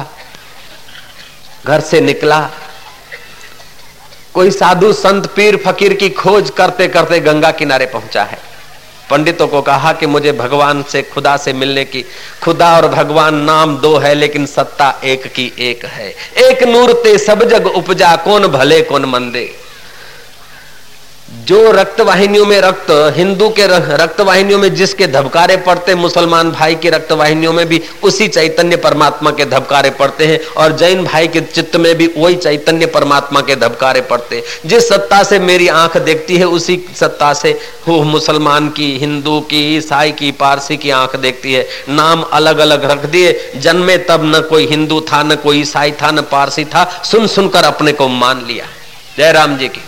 रखा घर से निकला। कोई साधु संत पीर फकीर की खोज करते करते गंगा किनारे पहुँचा है। पंडितों को कहा कि मुझे भगवान से, खुदा से मिलने की, खुदा और भगवान नाम दो है, लेकिन सत्ता एक की एक है। एक नूर ते सब जग उपजा, कौन भले, कौन मंदे। जो रक्त वाहिनियों में रक्त, हिंदू के रक्त वाहिनियों में जिसके धबकारे पड़ते, मुसलमान भाई के रक्त वाहिनियों में भी उसी चैतन्य परमात्मा के धबकारे पड़ते हैं और जैन भाई के चित्त में भी वही चैतन्य परमात्मा के धबकारे पड़ते हैं। जिस सत्ता से मेरी आँख देखती है, उसी सत्ता से हो मुसलमान की, हिंदू की, ईसाई की, पारसी की आँख देखती है। नाम अलग अलग रख दिए, जन्मे तब न कोई हिंदू था, न कोई ईसाई था, न पारसी था सुन सुनकर अपने को मान लिया। जय राम जी की।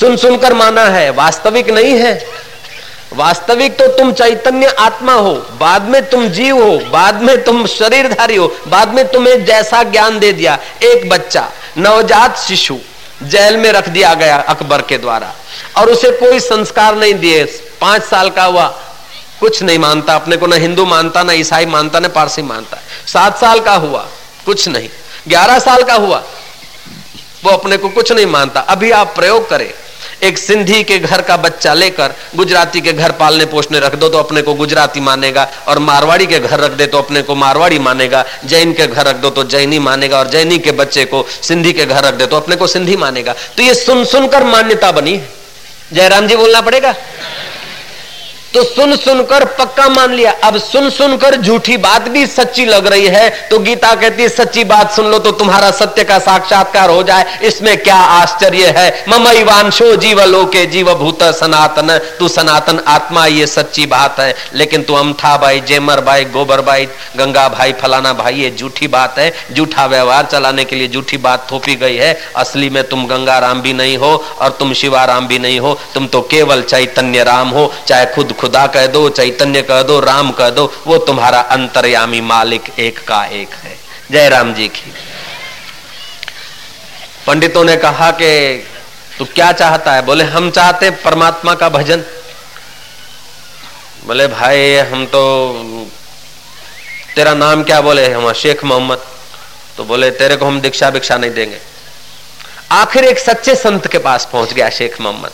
सुन सुनकर माना है, वास्तविक नहीं है। वास्तविक तो तुम चैतन्य आत्मा हो, बाद में तुम जीव हो, बाद में तुम शरीरधारी हो, बाद में तुम्हें जैसा ज्ञान दे दिया, एक बच्चा, नवजात शिशु, जेल में रख दिया गया अकबर के द्वारा। और उसे कोई संस्कार नहीं दिए, पाँच साल का हुआ। कुछ नहीं मानता, अपने को ना हिंदू मानता, ना ईसाई मानता, ना पारसी मानता। सात साल का हुआ, कुछ नहीं। ग्यारह साल का हुआ, वो अपने को कुछ नहीं मानता। अभी आप प्रयोग करें। एक सिंधी के घर का बच्चा लेकर गुजराती के घर पालने पोषने रख दो तो अपने को गुजराती मानेगा, और मारवाड़ी के घर रख दे तो अपने को मारवाड़ी मानेगा, जैन के घर रख दो तो जैनी मानेगा, और जैनी के बच्चे को सिंधी के घर रख दे तो अपने को सिंधी मानेगा। तो ये सुन सुनकर मान्यता बनी जयराम जी बोलना पड़ेगा? तो सुन सुनकर पक्का मान लिया। अब सुन सुनकर झूठी बात भी सच्ची लग रही है। तो गीता कहती है, सच्ची बात सुन लो तो तुम्हारा सत्य का साक्षात्कार हो जाए। इसमें क्या आश्चर्य है? मम इवांशो जीव लोके जीव भूत सनातन। तू सनातन आत्मा, ये सच्ची बात है। लेकिन तू अमथा भाई जेमर भाई गोबर भाई गंगा भाई, फलाना भाई, ये झूठी बात है। झूठा व्यवहार चलाने के लिए झूठी बात थोपी गई है। असली में तुम गंगा राम भी नहीं हो और तुम शिवाराम भी नहीं हो। तुम तो केवल चैतन्य राम हो। चाहे खुद खुदा कह दो, चैतन्य कह दो, राम कह दो, वो तुम्हारा अंतर्यामी मालिक एक का एक है। जय राम जी की। पंडितों ने कहा कि तू क्या चाहता है? बोले, हम चाहते परमात्मा का भजन। बोले, भाई, हम तो तेरा नाम क्या बोले? हम शेख मोहम्मद। तो बोले, तेरे को हम दीक्षा भिक्षा नहीं देंगे। आखिर एक सच्चे संत के पास पहुँच गया शेख मोहम्मद।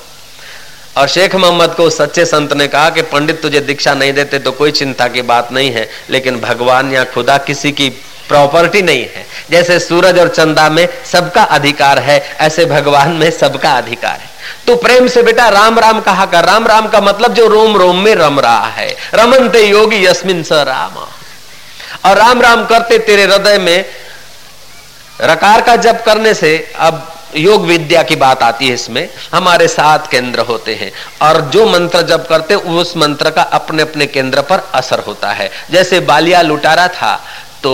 और शेख मोहम्मद को सच्चे संत ने कहा कि पंडित तुझे दीक्षा नहीं देते तो कोई चिंता की बात नहीं है, लेकिन भगवान या खुदा किसी की प्रॉपर्टी नहीं है। जैसे सूरज और चंदा में सबका अधिकार है, ऐसे भगवान में सबका अधिकार है। तो प्रेम से बेटा राम राम कहा कर। राम राम का मतलब जो रोम रोम में रम रहा है। रमनते योगी यस्मिन स राम। और राम राम करते तेरे हृदय में रकार का जप करने से अब योग विद्या की बात आती है इसमें, हमारे सात केंद्र होते हैं। और जो मंत्र जब करते, उस मंत्र का अपने अपने केंद्र पर असर होता है। जैसे बालिया लुटारा था तो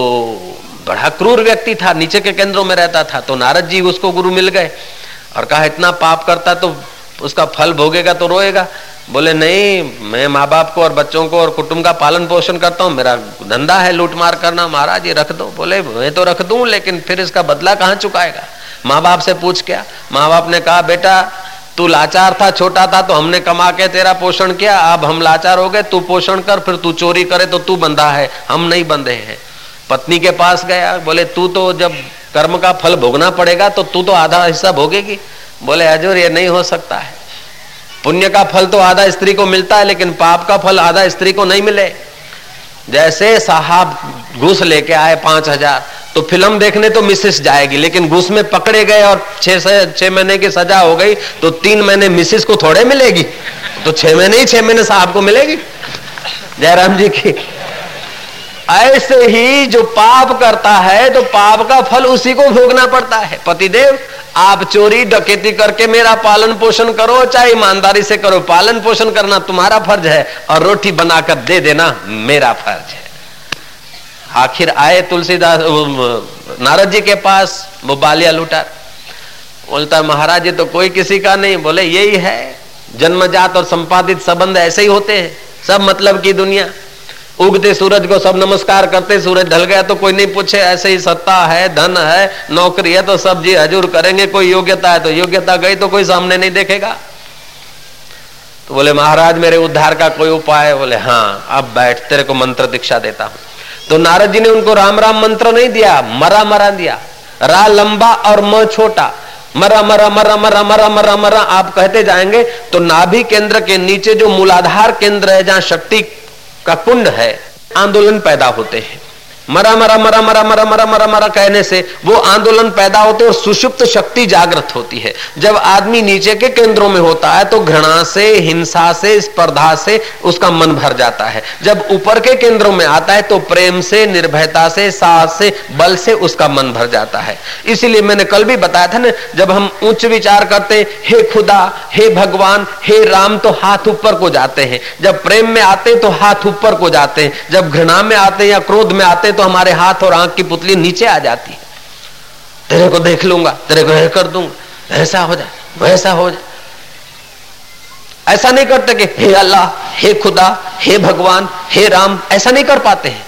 बड़ा क्रूर व्यक्ति था, नीचे के केंद्रों में रहता था तो नारद जी उसको गुरु मिल गए। और कहा, इतना पाप करता तो उसका फल भोगेगा तो रोएगा। बोले, नहीं, मैं माँ बाप को और बच्चों को और कुटुंब का पालन पोषण करता हूँ, मेरा धंधा है लूट मार करना, महाराज, ये रख दो। बोले, मैं तो रख दू, लेकिन फिर इसका बदला कहाँ चुकाएगा? माँ बाप से पूछ क्या। माँ बाप ने कहा, बेटा, तू लाचार था, छोटा था तो हमने कमा के तेरा पोषण किया, अब हम लाचार हो गए, तू पोषण कर, फिर तू चोरी करे तो तू बंधा है, हम नहीं बंधे हैं। पत्नी के पास गया, बोले, तू तो जब कर्म का फल भोगना पड़ेगा तो तू तो आधा हिस्सा भोगेगी। बोले हजूर ये नहीं हो सकता है। पुण्य का फल तो आधा स्त्री को मिलता है, लेकिन पाप का फल आधा स्त्री को नहीं मिले। जैसे साहब घूस लेके आए पाँच हज़ार तो फ़िल्म देखने तो मिसेस जाएगी, लेकिन घूस में पकड़े गए और छह छह महीने की सजा हो गई तो तीन महीने मिसेस को थोड़े मिलेगी? तो छह महीने ही छह महीने साहब को मिलेगी? जयराम जी की। ऐसे ही जो पाप करता है तो पाप का फल उसी को भोगना पड़ता है। पतिदेव आप चोरी, डकैती करके मेरा पालन पोषण करो, चाहे ईमानदारी से करो, पालन पोषण करना तुम्हारा फ़र्ज़ है और रोटी बनाकर दे देना मेरा फ़र्ज़ है। आखिर आए तुलसीदास नारद जी के पास, वो बालिया लुटा बोलता, महाराज जी तो कोई किसी का नहीं। बोले, यही है। जन्मजात और संपादित संबंध ऐसे ही होते हैं। सब मतलब की दुनिया। उगते सूरज को सब नमस्कार करते, सूरज ढल गया तो कोई नहीं पूछे, ऐसे ही सत्ता है, धन है, नौकरी है तो सब जी हजूर करेंगे, कोई योग्यता है तो योग्यता गई तो कोई सामने नहीं देखेगा। तो बोले, महाराज, मेरे उद्धार का कोई उपाय बोले हाँ अब बैठ, तेरे को मंत्र दीक्षा देता हूँ। तो नारद जी ने उनको राम राम मंत्र नहीं दिया, मरा मरा दिया। रा लंबा और म छोटा। मरा मरा मरा मरा मरा मरा मरा, आप कहते जाएँगे तो नाभि केंद्र के नीचे जो मूलाधार केंद्र है, जहाँ शक्ति का कुंड है आंदोलन पैदा होते हैं। मरा मरा मरा मरा मरा मरा मरा मरा कहने से वो आंदोलन पैदा होते और सुषुप्त शक्ति जागृत होती है। जब आदमी नीचे के केंद्रों में होता है तो घृणा से, हिंसा से, स्पर्धा से उसका मन भर जाता है। जब ऊपर के केंद्रों में आता है तो प्रेम से, निर्भयता से, साहस से, बल से उसका मन भर जाता है। इसीलिए मैंने कल भी बताया था ना, जब हम उच्च विचार करते, हे खुदा, हे भगवान, हे राम तो हाथ ऊपर को जाते हैं। जब प्रेम में आते तो हाथ ऊपर को जाते हैं। जब घृणा में आते या क्रोध में आते तो हमारे हाथ और आँख की पुतली नीचे आ जाती है। तेरे को देख लूँगा, तेरे को यह कर दूँगा। ऐसा हो जाए, वैसा हो जाए। ऐसा नहीं करते कि हे अल्लाह, हे खुदा, हे भगवान, हे राम, ऐसा नहीं कर पाते हैं।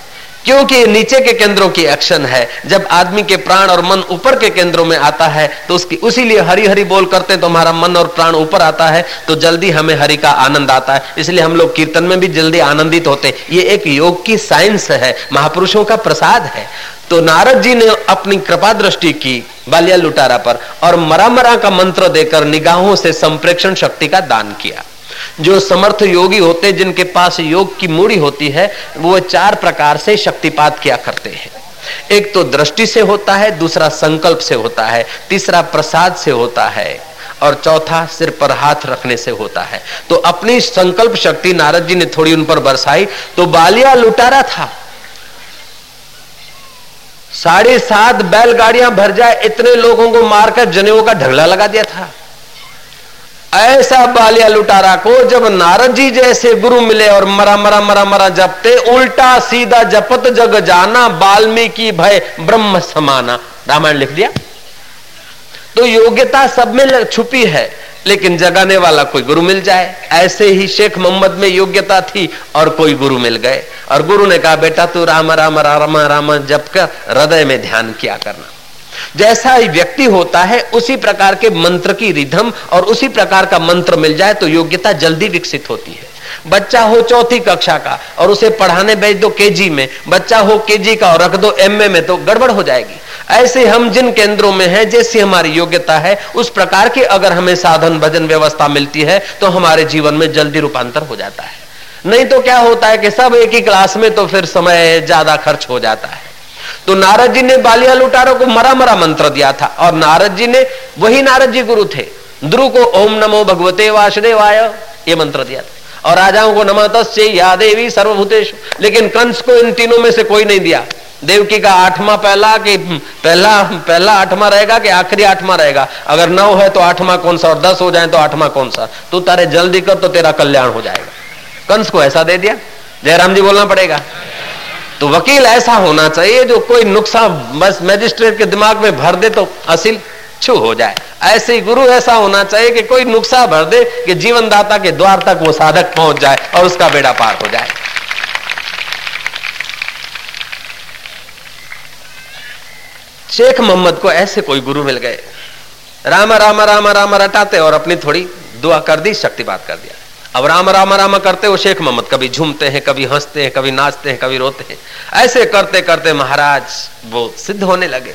क्योंकि नीचे के केंद्रों की एक्शन है। जब आदमी के प्राण और मन ऊपर के केंद्रों में आता है तो उसकी उसीलिए हरी हरी बोल करते हैं तो हमारा मन और प्राण ऊपर आता है तो जल्दी हमें हरि का आनंद आता है। इसलिए हम लोग कीर्तन में भी जल्दी आनंदित होते हैं। ये एक योग की साइंस है, महापुरुषों का प्रसाद है। तो नारद जी ने अपनी कृपा दृष्टि की बालिया लुटारा पर और मरा मरा का मंत्र देकर निगाहों से संप्रेक्षण शक्ति का दान किया। जो समर्थ योगी होते जिनके पास योग की मूड़ी होती है, वो चार प्रकार से शक्तिपात किया करते हैं। एक तो दृष्टि से होता है, दूसरा संकल्प से होता है, तीसरा प्रसाद से होता है, और चौथा सिर पर हाथ रखने से होता है। तो अपनी संकल्प शक्ति नारद जी ने थोड़ी उन पर बरसाई तो बालिया लुटारा था। साढ़े सात बैलगाड़ियाँ भर जाए, इतने लोगों को मारकर जनेऊ का ढगला लगा दिया था। ऐसा बालिया लुटारा को जब नारद जी जैसे गुरु मिले और मरा मरा मरा मरा जपते, उल्टा सीधा जपत जग जाना, बाल्मीकि भय, ब्रह्म समाना। रामायण लिख दिया? तो योग्यता सब में छुपी है, लेकिन जगाने वाला कोई गुरु मिल जाए। ऐसे ही शेख मोहम्मद में योग्यता थी और कोई गुरु मिल गए। और गुरु ने कहा, बेटा, तू राम राम राम राम, जप कर, हृदय में ध्यान किया करना। जैसा व्यक्ति होता है, उसी प्रकार के मंत्र की रिधम और उसी प्रकार का मंत्र मिल जाए तो योग्यता जल्दी विकसित होती है। बच्चा हो चौथी कक्षा का और उसे पढ़ाने भेज दो केजी में, बच्चा हो केजी का और रख दो एमए में तो गड़बड़ हो जाएगी। ऐसे हम जिन केंद्रों में हैं, जैसी हमारी योग्यता है, उस प्रकार की अगर हमें साधन भजन व्यवस्था मिलती है तो हमारे जीवन में जल्दी रूपांतर हो जाता है। नहीं तो क्या होता है कि सब एक ही क्लास में तो फिर समय ज़्यादा खर्च हो जाता है। तो नारद जी ने बालिया लुटारों को मरा मरा मंत्र दिया था और नारद जी ने वही नारद जी गुरु थे। ध्रुव को ओम नमो भगवते वासुदेवाय, ये मंत्र दिया था। और राजाओं को नमः या देवी सर्वभूतेश लेकिन कंस को इन तीनों में से कोई नहीं दिया। देवकी का आठवां पहला कि, पहला पहला आठवां रहेगा कि आखिरी आठवां रहेगा। अगर नौ है तो आठवां कौन सा और दस हो जाए तो आठवां कौन सा। तू तारे जल्दी कर तो तेरा कल्याण हो जाएगा। कंस को ऐसा दे दिया। जयराम जी बोलना पड़ेगा। तो वकील ऐसा होना चाहिए जो कोई नुकसान बस मैजिस्ट्रेट के दिमाग में भर दे तो असिल छू हो जाए। ऐसे ही गुरु ऐसा होना चाहिए कि कोई नुकसा भर दे कि जीवन दाता के द्वार तक वो साधक पहुँच जाए और उसका बेड़ा पार हो जाए। शेख मोहम्मद को ऐसे कोई गुरु मिल गए। रामा रामा रामा रामा रटाते और अपनी थोड़ी दुआ कर दी, शक्ति बात कर दिया। अब राम राम राम करते हो शेख मोहम्मद कभी झूमते हैं, कभी हँसते हैं, कभी नाचते हैं, कभी रोते हैं। ऐसे करते करते महाराज वो सिद्ध होने लगे।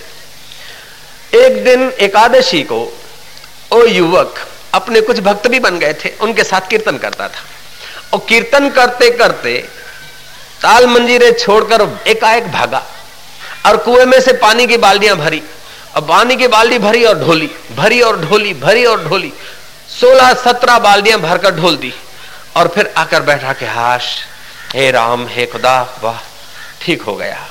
एक दिन एकादशी को ओ युवक अपने कुछ भक्त भी बन गए थे, उनके साथ कीर्तन करता था। और कीर्तन करते करते ताल मंजीरे छोड़कर एकाएक भागा और कुएँ में से पानी की बाल्टियाँ भरी और पानी की बाल्टी भरी और ढोली, भरी और ढोली, भरी और ढोली, सोलह सत्रह बाल्टियाँ भरकर ढोल दी। और फिर आकर बैठा के हाश, हे राम, हे खुदा, वाह, ठीक हो गया।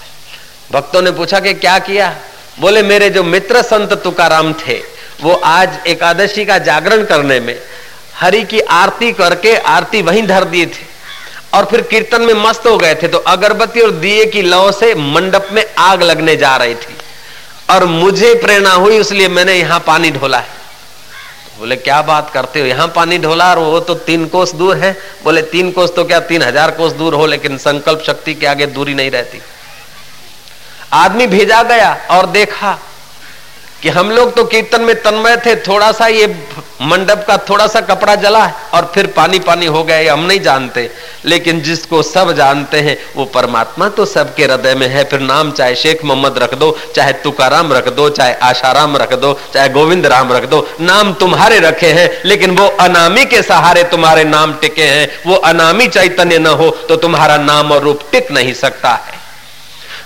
भक्तों ने पूछा कि क्या किया? बोले, मेरे जो मित्र संत तुकाराम थे, वो आज एकादशी का जागरण करने में हरि की आरती करके आरती वहीं धर दिए थे और फिर कीर्तन में मस्त हो गए थे तो अगरबत्ती और दिए की लौ से मंडप में आग लगने जा रही थी और मुझे प्रेरणा हुई, इसलिए मैंने यहाँ पानी ढोला है। बोले, क्या बात करते हो? यहाँ पानी ढोला और वो तो तीन कोस दूर है। बोले, तीन कोस तो क्या तीन हज़ार कोस दूर हो, लेकिन संकल्प शक्ति के आगे दूरी नहीं रहती। आदमी भेजा गया और देखा कि हम लोग तो कीर्तन में तन्मय थे, थोड़ा सा ये मंडप का थोड़ा सा कपड़ा जला है और फिर पानी पानी हो गए हम नहीं जानते। लेकिन जिसको सब जानते हैं, वो परमात्मा तो सबके हृदय में है। फिर नाम चाहे शेख मोहम्मद रख दो, चाहे तुकाराम रख दो, चाहे आशाराम रख दो, चाहे गोविंद राम रख दो, नाम तुम्हारे रखे हैं, लेकिन वो अनामी के सहारे तुम्हारे नाम टिके हैं। वो अनामी चैतन्य न हो तो तुम्हारा नाम और रूप टिक नहीं सकता है।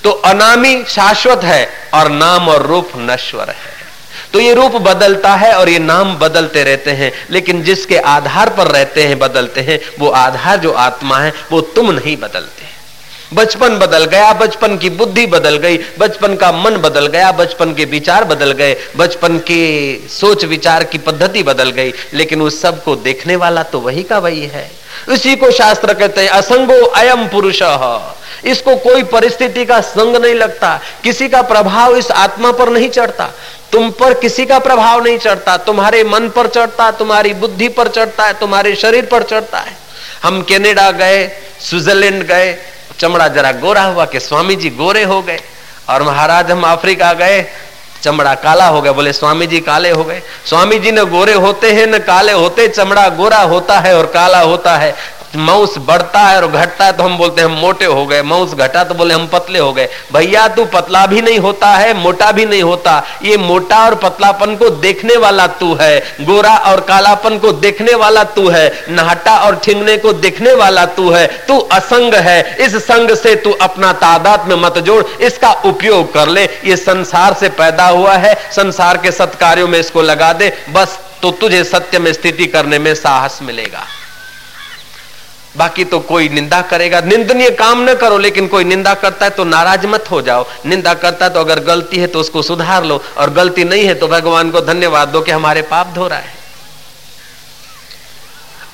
तो अनामी शाश्वत है और नाम और रूप नश्वर है। तो ये रूप बदलता है और ये नाम बदलते रहते हैं, लेकिन जिसके आधार पर रहते हैं, बदलते हैं, वो आधार जो आत्मा है, वो तुम नहीं बदलते बचपन बदल गया, बचपन की बुद्धि बदल गई, बचपन का मन बदल गया, बचपन के विचार बदल गए, बचपन के सोच विचार की पद्धति बदल गई, लेकिन उस सबको देखने वाला तो वही का वही है। उसी को शास्त्र कहते हैं, असंगो अयम पुरुष। इसको कोई परिस्थिति का संग नहीं लगता। किसी का प्रभाव इस आत्मा पर नहीं चढ़ता। तुम पर किसी का प्रभाव नहीं चढ़ता। तुम्हारे मन पर चढ़ता, तुम्हारी बुद्धि पर चढ़ता है, तुम्हारे शरीर पर चढ़ता है। हम कनाडा गए, स्विट्जरलैंड गए, चमड़ा जरा गोरा हुआ कि स्वामी जी गोरे हो गए। और महाराज हम अफ्रीका गए, चमड़ा काला हो गया। बोले स्वामी जी काले हो गए। स्वामी जी न गोरे होते हैं, न काले होते, चमड़ा गोरा होता है और काला होता है। माउस बढ़ता है और घटता है तो हम बोलते हैं हम मोटे हो गए। माउस घटा तो बोले हम पतले हो गए। भैया, तू पतला भी नहीं होता है, मोटा भी नहीं होता। ये मोटा और पतलापन को देखने वाला तू है। गोरा और कालापन को देखने वाला तू है। नहटा और ठिंगने को देखने वाला तू है। तू असंग है। इस संग से तू अपना तादाद में मत जोड़। इसका उपयोग कर ले। ये संसार से पैदा हुआ है। संसार के सत्कार्यों में इसको लगा दे। बस तो तुझे सत्य में स्थिति करने में साहस मिलेगा। बाकी तो कोई निंदा करेगा। निंदनीय काम न करो, लेकिन कोई निंदा करता है तो नाराज़ मत हो जाओ। निंदा करता है तो अगर गलती है तो उसको सुधार लो, और गलती नहीं है तो भगवान को धन्यवाद दो कि हमारे पाप धो रहा है।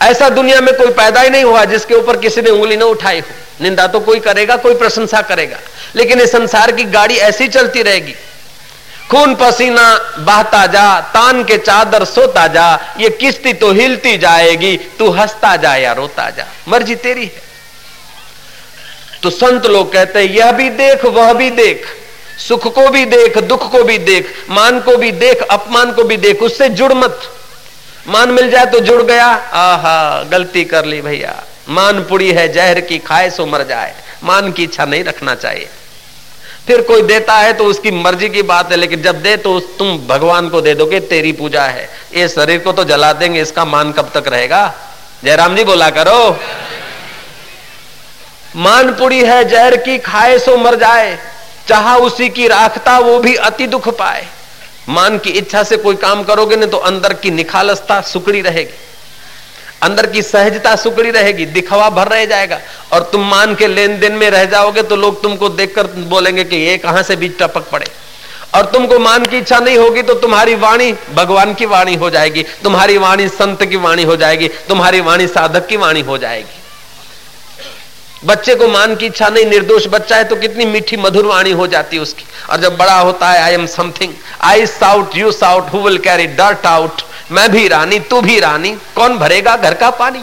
ऐसा दुनिया में कोई पैदा ही नहीं हुआ जिसके ऊपर किसी ने उंगली न उठाई हो। निंदा तो कोई करेगा, कोई प्रशंसा करेगा। लेकिन इस संसार की गाड़ी ऐसी चलती रहेगी। खून पसीना बहता जा, तान के चादर सोता जा, ये किस्ती तो हिलती जाएगी, तू हंसता जा या रोता जा। मर्ज़ी तेरी है। तो संत लोग कहते हैं, यह भी देख, वह भी देख, सुख को भी देख, दुख को भी देख, मान को भी देख, अपमान को भी देख, उससे जुड़ मत। मान मिल जाए तो जुड़ गया, आहा, गलती कर ली भैया। मान पुड़ी है, जहर की खाए सो मर जाए। मान की इच्छा नहीं रखना चाहिए। फिर कोई देता है तो उसकी मर्ज़ी की बात है, लेकिन जब दे तो तुम भगवान को दे दोगे, तेरी पूजा है। ये शरीर को तो जला देंगे, इसका मान कब तक रहेगा? जयराम जी बोला करो। मान पुड़ी है, जहर की खाए सो मर जाए। चाह उसी की राखता, वो भी अति दुख पाए। मान की इच्छा से कोई काम करोगे ना तो अंदर की निखालसता सुकड़ी रहेगी। अंदर की सहजता सुकड़ी रहेगी, दिखावा भर रह जाएगा। और तुम मान के लेन देन में रह जाओगे तो लोग तुमको देखकर बोलेंगे कि ये कहाँ से बीच टपक पड़े। और तुमको मान की इच्छा नहीं होगी तो तुम्हारी वाणी भगवान की वाणी हो जाएगी, तुम्हारी वाणी संत की वाणी हो जाएगी, तुम्हारी वाणी साधक की वाणी हो जाएगी। बच्चे को मान की इच्छा नहीं, निर्दोष बच्चा है तो कितनी मीठी मधुर वाणी हो जाती है उसकी। और जब बड़ा होता है I am something I sought you sought who will carry dirt out मैं भी रानी, तू भी रानी, कौन भरेगा घर का पानी?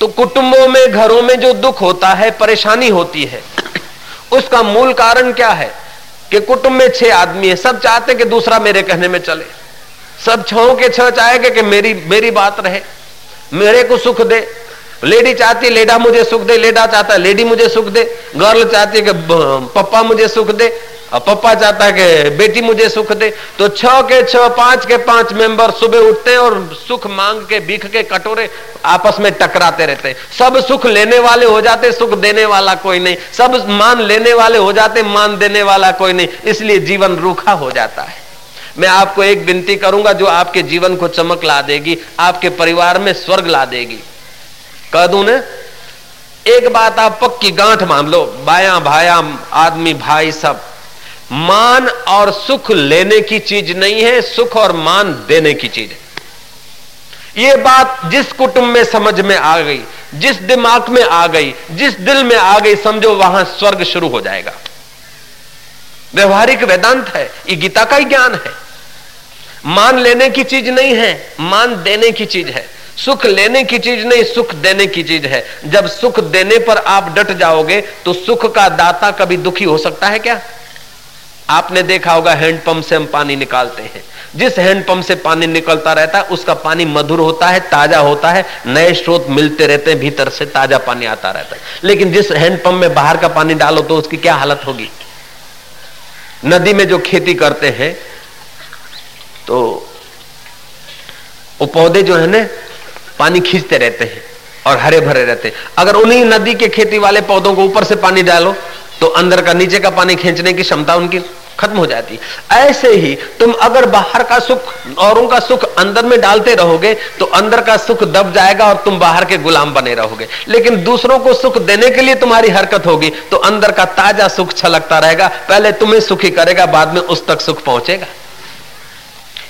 तो कुटुंबों में, घरों में जो दुख होता है, परेशानी होती है, उसका मूल कारण क्या है कि कुटुंब में छह आदमी है, सब चाहते कि दूसरा मेरे कहने में चले। सब छो के छह चाहेंगे कि मेरी मेरी बात रहे, मेरे को सुख दे। लेडी चाहती है, लेडा मुझे सुख दे, लेडा चाहता है, लेडी मुझे सुख दे। गर्ल चाहती है कि पप्पा मुझे सुख दे। और पप्पा चाहता है कि बेटी मुझे सुख दे। तो छ के छ पाँच के पाँच मेंबर सुबह उठते हैं और सुख मांग के, भीख के कटोरे आपस में टकराते रहते। सब सुख लेने वाले हो जाते, सुख देने वाला कोई नहीं। सब मान लेने वाले हो जाते, मान देने वाला कोई नहीं। इसलिए जीवन रूखा हो जाता है। मैं आपको एक विनती करूँगा, जो आपके जीवन को चमक ला देगी, आपके परिवार में स्वर्ग ला देगी। कह दू ने, एक बात आप पक्की गांठ मान लो। बाया भाया आदमी भाई सब। मान और सुख लेने की चीज़ नहीं है, सुख और मान देने की चीज़ है। ये बात जिस कुटुंब में समझ में आ गई, जिस दिमाग में आ गई, जिस दिल में आ गई, समझो वहाँ स्वर्ग शुरू हो जाएगा। व्यवहारिक वेदांत है, ये गीता का ही ज्ञान है। मान लेने की चीज़ नहीं है, मान देने की चीज़ है। सुख लेने की चीज़ नहीं, सुख देने की चीज़ है। जब सुख देने पर आप डट जाओगे तो सुख का दाता कभी दुखी हो सकता है क्या? आपने देखा होगा हैंडपंप से हम पानी निकालते हैं। जिस हैंडपंप से पानी निकलता रहता है, उसका पानी मधुर होता है, ताज़ा होता है, नए स्रोत मिलते रहते हैं, भीतर से ताज़ा पानी आता रहता है। लेकिन जिस हैंडपंप में बाहर का पानी डालो तो उसकी क्या हालत होगी? नदी में जो खेती करते हैं तो वो पौधे जो है ना, पानी खींचते रहते हैं और हरे भरे रहते हैं। अगर उन्हीं नदी के खेती वाले पौधों को ऊपर से पानी डालो तो अंदर का नीचे का पानी खींचने की क्षमता उनकी खत्म हो जाती। ऐसे ही तुम अगर बाहर का सुख, औरों का सुख अंदर में डालते रहोगे तो अंदर का सुख दब जाएगा और तुम बाहर के गुलाम बने रहोगे। लेकिन दूसरों को सुख देने के लिए तुम्हारी हरकत होगी तो अंदर का ताज़ा सुख छलकता रहेगा। पहले तुम्हें सुखी करेगा, बाद में उस तक सुख पहुंचेगा।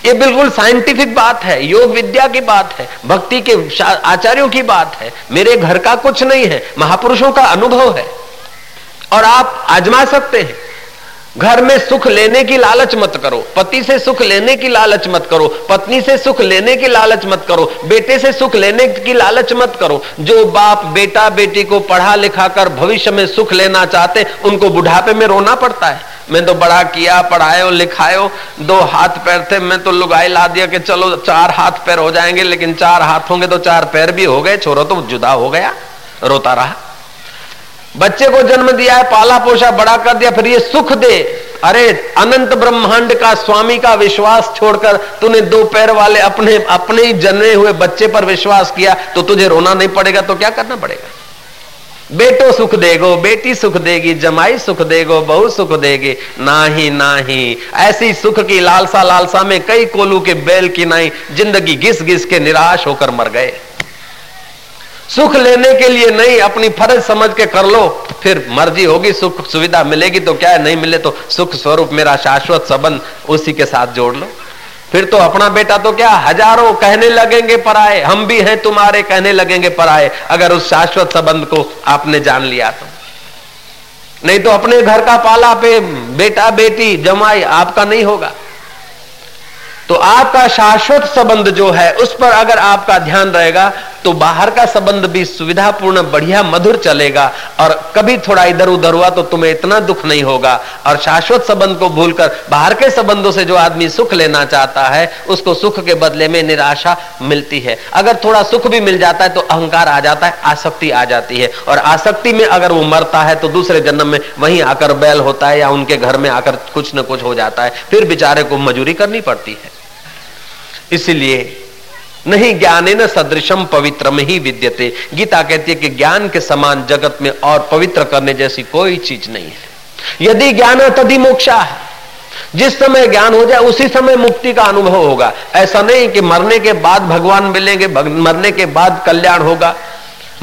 ये बिल्कुल साइंटिफिक बात है, योग विद्या की बात है, भक्ति के आचार्यों की बात है। मेरे घर का कुछ नहीं है, महापुरुषों का अनुभव है। और आप आजमा सकते हैं। घर में सुख लेने की लालच मत करो। पति से सुख लेने की लालच मत करो। पत्नी से सुख लेने की लालच मत करो। बेटे से सुख लेने की लालच मत करो। जो बाप बेटा बेटी को पढ़ा लिखा कर भविष्य में सुख लेना चाहते, उनको बुढ़ापे में रोना पड़ता है। मैं तो बड़ा किया, पढ़ायो, लिखायो। दो हाथ पैर थे, मैं तो लुगाई ला दिया कि चलो, चार हाथ पैर हो जाएँगे, लेकिन चार हाथ होंगे तो चार पैर भी हो गए, छोरो तो जुदा हो गया, रोता रहा। बच्चे को जन्म दिया है, पाला पोषा बड़ा कर दिया, फिर ये सुख दे। अरे, अनंत ब्रह्मांड का स्वामी का विश्वास छोड़कर तूने दो पैर वाले अपने अपने ही जन्मे हुए बच्चे पर विश्वास किया तो तुझे रोना नहीं पड़ेगा तो क्या करना पड़ेगा? बेटो सुख देगो, बेटी सुख देगी, जमाई सुख देगो, बहु सुख देगी, नाही नाही। ऐसी सुख की लालसा लालसा में कई कोलू के बैल की नाई ज़िंदगी घिस घिस के निराश होकर मर गए। सुख लेने के लिए नहीं, अपनी फ़र्ज़ समझ के कर लो, फिर मर्ज़ी होगी, सुख सुविधा मिलेगी तो क्या है, नहीं मिले तो सुख स्वरूप मेरा शाश्वत संबंध उसी के साथ जोड़ लो। फिर तो अपना बेटा तो क्या, हज़ारों कहने लगेंगे पराए, हम भी हैं तुम्हारे कहने लगेंगे पराए, अगर उस शाश्वत संबंध को आपने जान लिया तो। नहीं तो अपने घर का पाला पे बेटा बेटी जमाई आपका नहीं होगा। तो आपका शाश्वत संबंध जो है, उस पर अगर आपका ध्यान रहेगा तो बाहर का संबंध भी सुविधापूर्ण, बढ़िया, मधुर चलेगा। और कभी थोड़ा इधर उधर हुआ तो तुम्हें इतना दुख नहीं होगा। और शाश्वत संबंध को भूलकर, बाहर के संबंधों से जो आदमी सुख लेना चाहता है, उसको सुख के बदले में निराशा मिलती है। अगर थोड़ा सुख भी मिल जाता है तो अहंकार आ जाता है, आसक्ति आ जाती है। और आसक्ति में अगर वो मरता है तो दूसरे जन्म में वहीं आकर बैल होता है, या उनके घर में आकर कुछ न कुछ हो जाता है। फिर बेचारे को मजूरी करनी पड़ती है। इसलिए नहीं ज्ञान न सदृशम पवित्र में ही विद्यते। गीता कहती है कि ज्ञान के समान जगत में और पवित्र करने जैसी कोई चीज़ नहीं है। यदि ज्ञान है, तभी मोक्षा है। जिस समय ज्ञान हो जाए, उसी समय मुक्ति का अनुभव होगा। ऐसा नहीं कि मरने के बाद भगवान मिलेंगे मरने के बाद कल्याण होगा।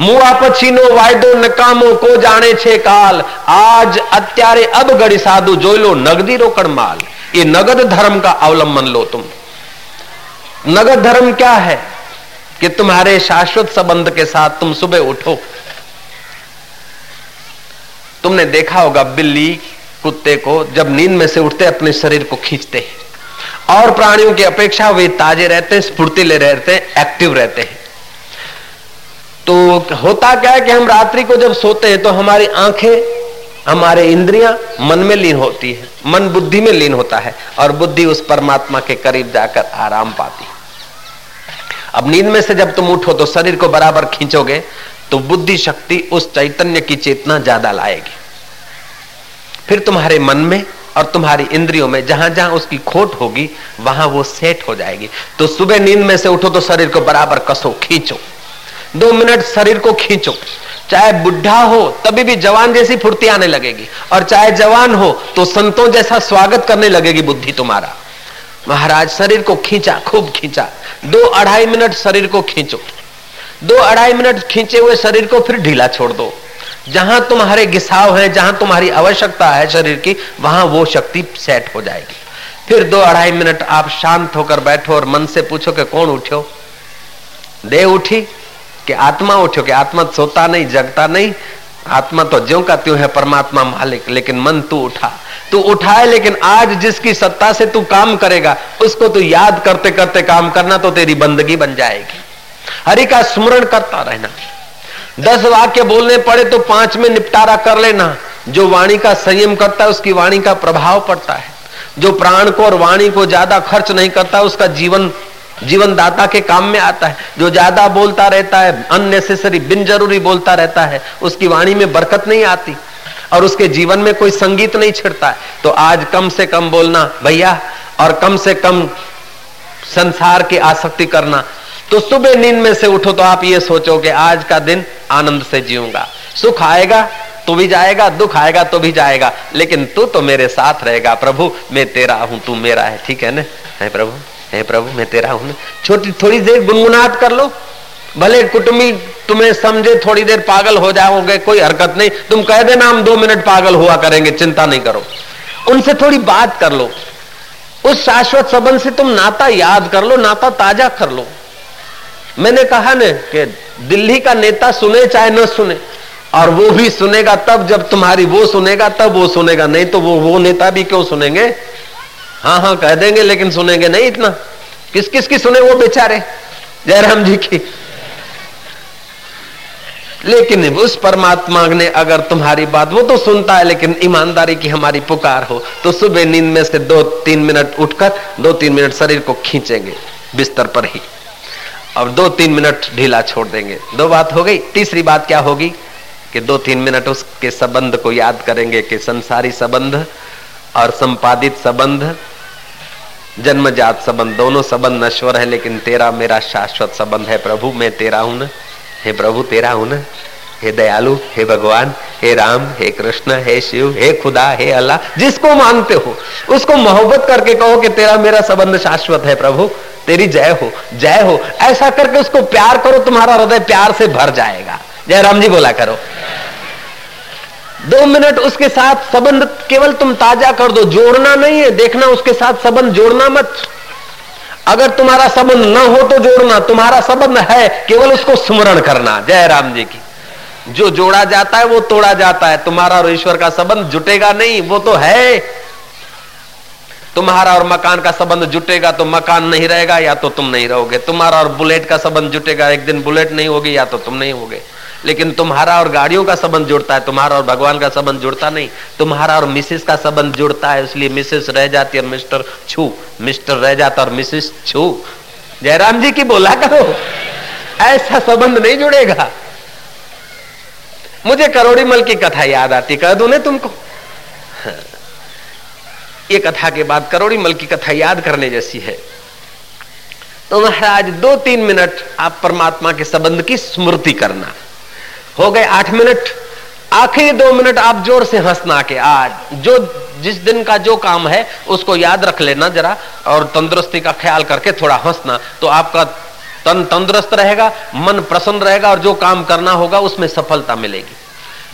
मुआ पछीनो वायदो नकामो को जाने छे काल। आज अत्यारे अब गड़ी साधु जो लो नगदी रोकड़ माल। ये नगद धर्म का अवलंबन लो तुम। नगद धर्म क्या है कि तुम्हारे शाश्वत संबंध के साथ तुम सुबह उठो? तुमने देखा होगा बिल्ली कुत्ते को जब नींद में से उठते अपने शरीर को खींचते हैं। और प्राणियों की अपेक्षा वे ताजे रहते हैं, स्फूर्तिले रहते हैं एक्टिव रहते हैं। तो होता क्या है कि हम रात्रि को जब सोते हैं तो हमारी आँखें हमारे इंद्रियाँ मन में लीन होती है, मन बुद्धि में लीन होता है, और बुद्धि उस परमात्मा के करीब जाकर आराम पाती अब नींद में से जब तुम उठो तो शरीर को बराबर खींचोगे तो बुद्धि शक्ति उस चैतन्य की चेतना ज़्यादा लाएगी। फिर तुम्हारे मन में और तुम्हारी इंद्रियों में जहाँ जहाँ उसकी खोट होगी, वहाँ वो सेट हो जाएगी। तो सुबह नींद में से उठो तो शरीर को बराबर कसो, खींचो। दो मिनट शरीर को खींचो। चाहे बुढ़ा हो, तभी भी जवान जैसी फुर्ती आने लगेगी। और चाहे जवान हो तो संतों जैसा स्वागत करने लगेगी बुद्धि तुम्हारा। महाराज, शरीर को खींचा, खूब खींचा। दो अढ़ाई मिनट शरीर को खींचो। दो अढ़ाई मिनट खींचे हुए शरीर को फिर ढीला छोड़ दो। जहाँ तुम्हारे घिसाव है, जहाँ तुम्हारी आवश्यकता है शरीर की, वहाँ वो शक्ति सेट हो जाएगी। फिर दो अढ़ाई मिनट आप शांत होकर बैठो और मन से पूछो कि कौन उठो दे उठी कि आत्मा उठो कि आत्मा सोता नहीं, जगता नहीं। आत्मा तो ज्यो का त्यों है, परमात्मा मालिक, लेकिन मन तू उठा। तू उठाए, लेकिन आज जिसकी सत्ता से तू काम करेगा, उसको तू याद करते करते काम करना तो तेरी बंदगी बन जाएगी। हरि का स्मरण करता रहना। दस वाक्य बोलने पड़े तो पाँच में निपटारा कर लेना। जो वाणी का संयम करता है, उसकी वाणी का प्रभाव पड़ता है। जो प्राण को और वाणी को ज़्यादा खर्च नहीं करता, उसका जीवन जीवन दाता के काम में आता है, जो ज़्यादा बोलता रहता है अननेसेसरी बिन ज़रूरी बोलता रहता है, उसकी वाणी में बरकत नहीं आती और उसके जीवन में कोई संगीत नहीं छिड़ता है। तो आज कम से कम बोलना, भैया, और कम से कम संसार की आसक्ति करना। तो सुबह नींद में से उठो तो आप ये सोचो कि आज का दिन आनंद से जीऊँगा। सुख आएगा तो भी जाएगा, दुख आएगा तो भी जाएगा, लेकिन तू तो मेरे साथ रहेगा, प्रभु, मैं तेरा हूँ, तू मेरा है। ठीक है ना? है प्रभु? है प्रभु, मैं तेरा हूँ छोटी, थोड़ी देर गुनगुनाहट कर लो। भले कुटुंबी तुम्हें समझे, थोड़ी देर पागल हो जाओगे, कोई हरकत नहीं। तुम कह देना, हम दो मिनट पागल हुआ करेंगे, चिंता नहीं करो। उनसे थोड़ी बात कर लो। उस शाश्वत संबंध से तुम नाता याद कर लो, नाता ताज़ा कर लो। मैंने कहा न कि दिल्ली का नेता सुने चाहे न सुने, और वो भी सुनेगा तब जब तुम्हारी वो सुनेगा, तब वो सुनेगा, नहीं तो वो वो नेता भी क्यों सुनेंगे? हाँ हाँ कह देंगे, लेकिन सुनेंगे नहीं इतना। किस किस की सुने वो बेचारे? जयराम जी की। लेकिन उस परमात्मा ने अगर तुम्हारी बात, वो तो सुनता है, लेकिन ईमानदारी की हमारी पुकार हो तो सुबह नींद में से दो, तीन मिनट उठकर, दो, तीन मिनट शरीर को खींचेंगे, बिस्तर पर ही। और दो, तीन मिनट ढीला छोड़ देंगे। दो बात हो गई, तीसरी बात क्या होगी? कि दो, तीन मिनट उसके संबंध को याद करेंगे कि संसारी संबंध और संपादित संबंध, जन्मजात संबंध, दोनों संबंध नश्वर है, लेकिन तेरा मेरा शाश्वत संबंध है प्रभु, मैं तेरा हूँ ना। हे प्रभु, तेरा हूँ ना। हे दयालु, हे भगवान, हे राम, हे कृष्ण, हे शिव, हे खुदा, हे अल्लाह, जिसको मानते हो, उसको मोहब्बत करके कहो कि तेरा मेरा संबंध शाश्वत है प्रभु, तेरी जय हो जय हो। ऐसा करके उसको प्यार करो, तुम्हारा हृदय प्यार से भर जाएगा। जय राम जी बोला करो। दो मिनट उसके साथ संबंध केवल तुम ताज़ा कर दो, जोड़ना नहीं है, देखना उसके साथ संबंध, जोड़ना मत। अगर तुम्हारा संबंध न हो तो जोड़ना, तुम्हारा संबंध है केवल उसको स्मरण करना, जय राम जी की। जो जोड़ा जाता है, वो तोड़ा जाता है, तुम्हारा और ईश्वर का संबंध जुटेगा नहीं, वो तो है। तुम्हारा और मकान का संबंध जुटेगा तो मकान नहीं रहेगा, या तो तुम नहीं रहोगे। तुम्हारा और बुलेट का संबंध जुटेगा, एक दिन बुलेट नहीं होगी, या तो तुम नहीं होगे। लेकिन तुम्हारा और गाड़ियों का संबंध जुड़ता है, तुम्हारा और भगवान का संबंध जुड़ता नहीं। तुम्हारा और मिसेस का संबंध जुड़ता है, इसलिए मिसेस रह जाती और मिस्टर छू, मिस्टर रह जाता और मिसेस छू। जयराम जी की बोला करो, ऐसा संबंध नहीं जुड़ेगा। मुझे करोड़ी मल की कथा याद आती, कह दू ने तुमको? ये कथा के बाद करोड़ी मल की कथा याद करने जैसी है। तो महाराज, दो तीन मिनट आप परमात्मा के संबंध की स्मृति करना। हो गए आठ मिनट। आखिरी दो मिनट आप ज़ोर से हंसना के आज। जो जिस दिन का जो काम है, उसको याद रख लेना जरा और तंदुरुस्ती का ख्याल करके थोड़ा हंसना। तो आपका तन तंदुरुस्त रहेगा, मन प्रसन्न रहेगा और जो काम करना होगा, उसमें सफलता मिलेगी।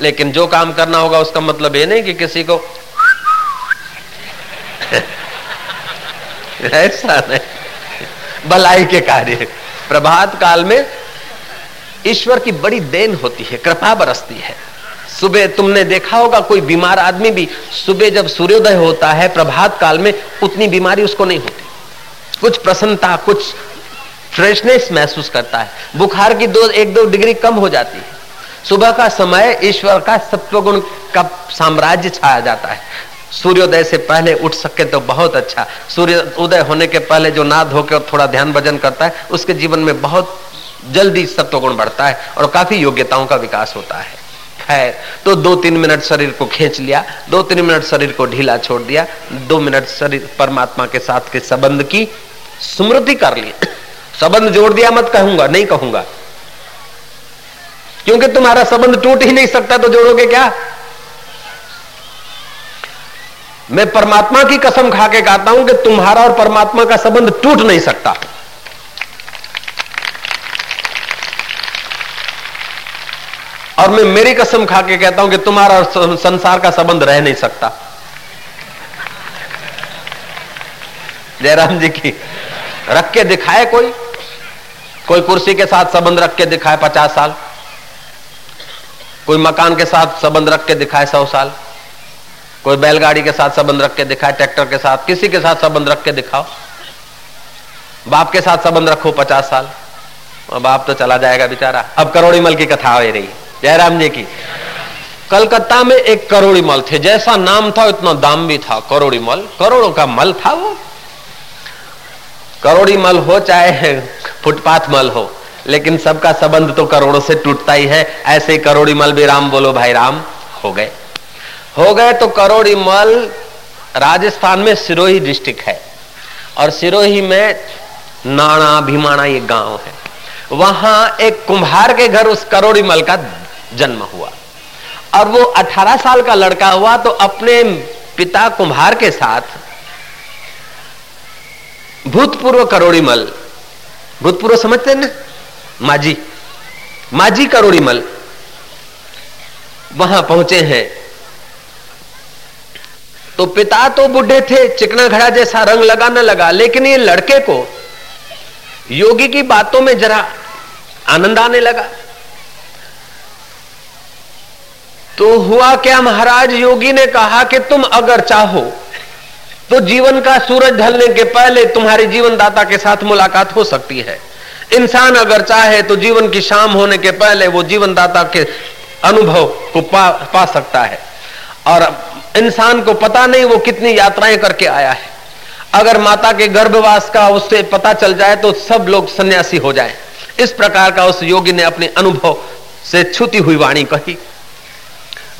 लेकिन जो काम करना होगा, उसका मतलब ये नहीं कि किसी को ऐसा नहीं। भलाई के कार्य। प्रभात काल में ईश्वर की बड़ी देन होती है, कृपा बरसती है। सुबह तुमने देखा होगा, कोई बीमार आदमी भी सुबह जब सूर्योदय होता है, प्रभात काल में, उतनी बीमारी उसको नहीं होती। कुछ प्रसन्नता, कुछ फ्रेशनेस महसूस करता है। बुखार की दो, एक दो डिग्री कम हो जाती है। सुबह का समय ईश्वर का सत्वगुण का साम्राज्य छाया जाता है। सूर्योदय से पहले उठ सके तो बहुत अच्छा। सूर्य उदय होने के पहले जो नाद होकर थोड़ा ध्यान भजन करता है, उसके जीवन में बहुत जल्दी सत्वगुण बढ़ता है और काफ़ी योग्यताओं का विकास होता है। खैर तो दो तीन मिनट शरीर को खींच लिया, दो तीन मिनट शरीर को ढीला छोड़ दिया, दो मिनट शरीर परमात्मा के साथ के संबंध की स्मृति कर ली। संबंध जोड़ दिया मत कहूँगा, नहीं कहूँगा। क्योंकि तुम्हारा संबंध टूट ही नहीं सकता तो जोड़ोगे क्या? मैं परमात्मा की कसम खा के कहता हूँ कि तुम्हारा और परमात्मा का संबंध टूट नहीं सकता। और मैं मेरी कसम खा के कहता हूँ कि तुम्हारा संसार का संबंध रह नहीं सकता। जयराम जी की, रख के दिखाए कोई? कोई कुर्सी के साथ संबंध रख के दिखाए पचास साल? कोई मकान के साथ संबंध रख के दिखाए सौ साल? कोई बैलगाड़ी के साथ संबंध रख के दिखाए ट्रैक्टर के साथ? किसी के साथ संबंध रख के दिखाओ। बाप के साथ संबंध रखो पचास साल। बाप तो चला जाएगा बेचारा। अब करोड़ी मल की कथा हो रही जयराम जी की। कलकत्ता में एक करोड़ी मल थे। जैसा नाम था, उतना दाम भी था, करोड़ी मल। करोड़ों का मल था वो। करोड़ी मल हो चाहे फुटपाथ मल हो, लेकिन सबका संबंध तो करोड़ों से टूटता ही है। ऐसे करोड़ी मल भी राम बोलो भाई राम, हो गए। हो गए तो करोड़ी मल राजस्थान में सिरोही डिस्ट्रिक्ट है। और सिरोही में नाना भीमाना ये गाँव है। वहाँ एक कुम्हार के घर उस करोड़ी मल का जन्म हुआ। और वो 18 साल का लड़का हुआ तो अपने पिता कुम्हार के साथ भूतपूर्व करोड़ीमल। भूतपूर्व समझते हैं ना? माजी। माजी करोड़ी मल वहाँ पहुँचे हैं। तो पिता तो बुढ़े थे, चिकना घड़ा जैसा रंग लगा न लगा, लेकिन ये लड़के को योगी की बातों में जरा आनंद आने लगा। तो हुआ क्या महाराज? योगी ने कहा कि तुम अगर चाहो तो जीवन का सूरज ढलने के पहले तुम्हारे जीवन दाता के साथ मुलाकात हो सकती है। इंसान अगर चाहे तो जीवन की शाम होने के पहले वो जीवन दाता के अनुभव को पा, पा सकता है। और इंसान को पता नहीं वो कितनी यात्राएँ करके आया है। अगर माता के गर्भवास का उससे पता चल जाए तो सब लोग सन्यासी हो जाए। इस प्रकार का उस योगी ने अपने अनुभव से छुती हुई वाणी कही।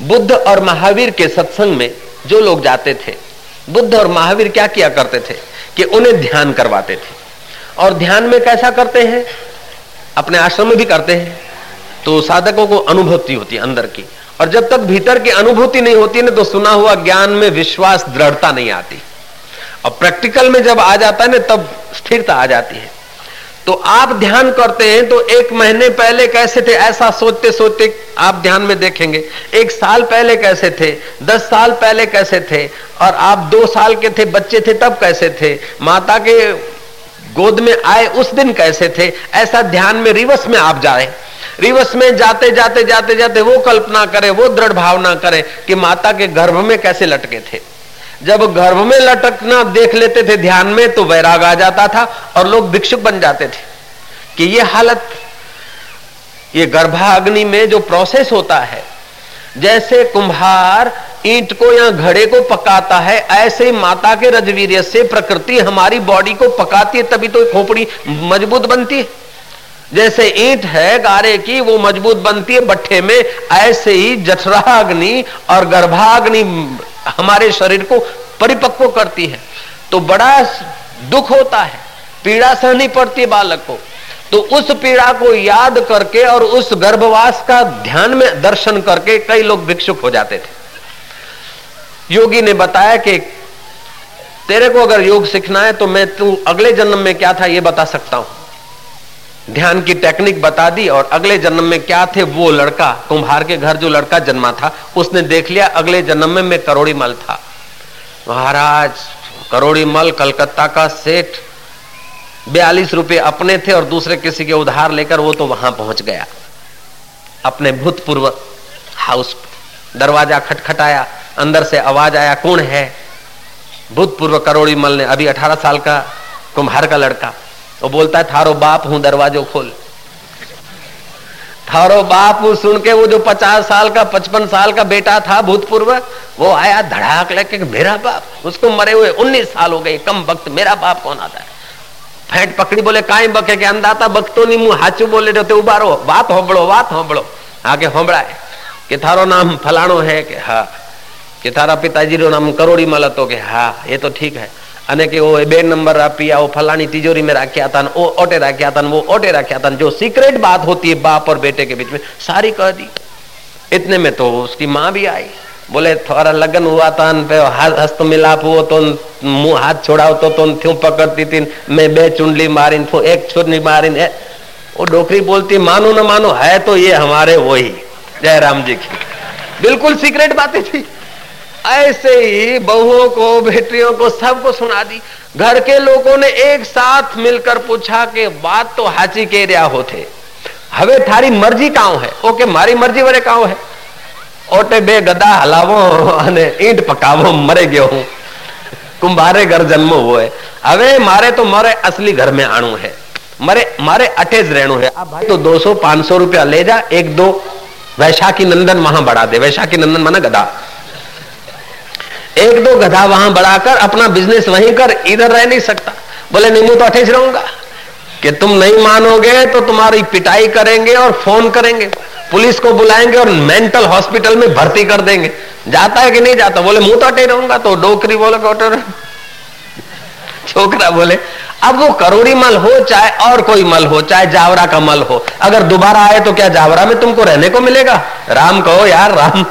बुद्ध और महावीर के सत्संग में जो लोग जाते थे, बुद्ध और महावीर क्या किया करते थे कि उन्हें ध्यान करवाते थे। और ध्यान में कैसा करते हैं? अपने आश्रम में भी करते हैं। तो साधकों को अनुभूति होती है अंदर की। और जब तक भीतर की अनुभूति नहीं होती ना तो सुना हुआ ज्ञान में विश्वास, दृढ़ता नहीं आती। और प्रैक्टिकल में जब आ जाता है ना, तब स्थिरता आ जाती है। तो आप ध्यान करते हैं तो एक महीने पहले कैसे थे? ऐसा सोचते सोचते आप ध्यान में देखेंगे। एक साल पहले कैसे थे? दस साल पहले कैसे थे? और आप दो साल के थे, बच्चे थे, तब कैसे थे? माता के गोद में आए उस दिन कैसे थे? ऐसा ध्यान में रिवर्स में आप जाए। रिवर्स में जाते जाते जाते जाते वो कल्पना करे, वो दृढ़ भावना करे कि माता के गर्भ में कैसे लटके थे। जब गर्भ में लटकना देख लेते थे ध्यान में तो वैराग आ जाता था और लोग भिक्षुक बन जाते थे कि ये हालत, ये गर्भाग्नि में जो प्रोसेस होता है, जैसे कुम्हार ईंट को या घड़े को पकाता है, ऐसे ही माता के रजवीर से प्रकृति हमारी बॉडी को पकाती है, तभी तो खोपड़ी मज़बूत बनती है। जैसे ईंट है, गारे की, वो मज़बूत बनती है बट्ठे में, ऐसे ही जठराग्नि और गर्भाग्नि हमारे शरीर को परिपक्व करती है। तो बड़ा दुख होता है। पीड़ा सहनी पड़ती है बालक को। तो उस पीड़ा को याद करके और उस गर्भवास का ध्यान में दर्शन करके कई लोग भिक्षुक हो जाते थे। योगी ने बताया कि तेरे को अगर योग सीखना है तो मैं तू अगले जन्म में क्या था ये बता सकता हूँ। ध्यान की टेक्निक बता दी और अगले जन्म में क्या थे वो लड़का? कुम्हार के घर जो लड़का जन्मा था, उसने देख लिया, अगले जन्म में मैं करोड़ी मल था। महाराज करोड़ी मल कलकत्ता का सेठ बयालीस रुपए अपने थे और दूसरे किसी के उधार लेकर वो तो वहाँ पहुँच गया। अपने भूतपूर्व हाउस दरवाज़ा खटखटाया, अंदर से आवाज़ आया, कौन है? भूतपूर्व करोड़ी मल ने, अभी अठारह साल का कुम्हार का लड़का। वो बोलता है थारो बाप हूं दरवाजो खोल थारो बाप सुन के वो जो पचास साल का पचपन साल का बेटा था भूतपूर्व वो आया धड़ाक लेके मेरा बाप उसको मरे हुए उन्नीस साल हो गए कम वक्त मेरा बाप कौन आता है ફેટ પકડી બોલે કાંઈ બકે કે અંદાતા બકતો ની હું હાચું બોલે તો ઉભારો વાત હોંભળો વાત હોંભળો હા કે હોંભળાય કે થારો નામ ફલાણો હે કે હા કે તારા પિતાજીનું નામ કરોડીમલ હતો કે હા એ તો ઠીક है અને કે वो बे नंबर पिया वो फलानी तिजोरी में रखा था वो ओटे रखा था वो ओटे रखा था जो सीक्रेट बात होती है बाप और बेटे के बीच में सारी कह दी इतने में तो उसकी माँ भी आई बोले थोड़ा लगन हुआ था पे हस्त मिलाप हुआ तो मुंह हाथ छोड़ाओ तो तुम क्यों पकड़ती थी मैं बे चुंडली मारी थू एक चुनली मारी वो डोकरी बोलती मानो न मानो है तो ये हमारे वही जय राम जी की बिल्कुल सीक्रेट बातें थी ऐसे ही बहुओं को बेटियों को सबको सुना दी घर के लोगों ने एक साथ मिलकर पूछा कि बात तो हाची के रिया होते हवे थारी मर्जी काउ है ओके मारी मर्जी वरे काउ है ઓટે બે ગદા હલાવો અને ઈંટ પકાવો મરે ગયો હું कुंभारे घर जन्म हुए હવે મારે તો મારે असली घर में आणू है मारे मारे अटेज रहणो है भाई तो 200 500 रुपया ले जा एक दो वैशाखी नंदन वहां बढ़ा दे वैशाखी नंदन माना गधा एक दो गधा वहाँ बढ़ाकर अपना बिज़नेस वहीं कर, इधर रह नहीं सकता। बोले नहीं मैं तो अठेस रहूँगा। कि तुम नहीं मानोगे तो तुम्हारी पिटाई करेंगे और फ़ोन करेंगे। पुलिस को बुलाएँगे और मेंटल हॉस्पिटल में भर्ती कर देंगे। जाता है कि नहीं जाता? बोले, मुँह तो अटे रहूँगा तो डोकरी बोले छोकरा बोले, अब वो करोड़ी मल हो चाहे और कोई मल हो, चाहे जावरा का मल हो, अगर दोबारा आए तो क्या जावरा में तुमको रहने को मिलेगा? राम कहो यार, राम।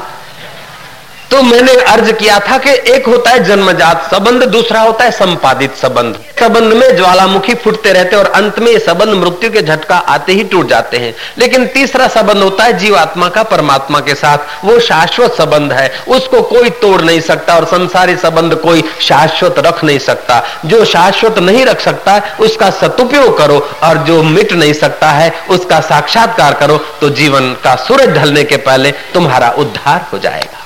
तो मैंने अर्ज़ किया था कि एक होता है जन्मजात संबंध, दूसरा होता है संपादित संबंध। संबंध में ज्वालामुखी फुटते रहते हैं और अंत में ये संबंध मृत्यु के झटका आते ही टूट जाते हैं। लेकिन तीसरा संबंध होता है जीवात्मा का परमात्मा के साथ। वो शाश्वत संबंध है। उसको कोई तोड़ नहीं सकता और संसारी संबंध कोई शाश्वत रख नहीं सकता। जो शाश्वत नहीं रख सकता, उसका सदुपयोग करो और जो मिट नहीं सकता है, उसका साक्षात्कार करो। तो जीवन का सूरज ढलने के पहले तुम्हारा उद्धार हो जाएगा।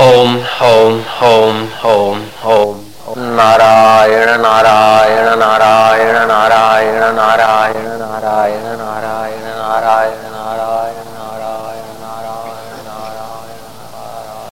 Om, Om, Om, Om, Om. Narayana, Narayana, Narayana, Narayana, Narayana, Narayana, Narayana.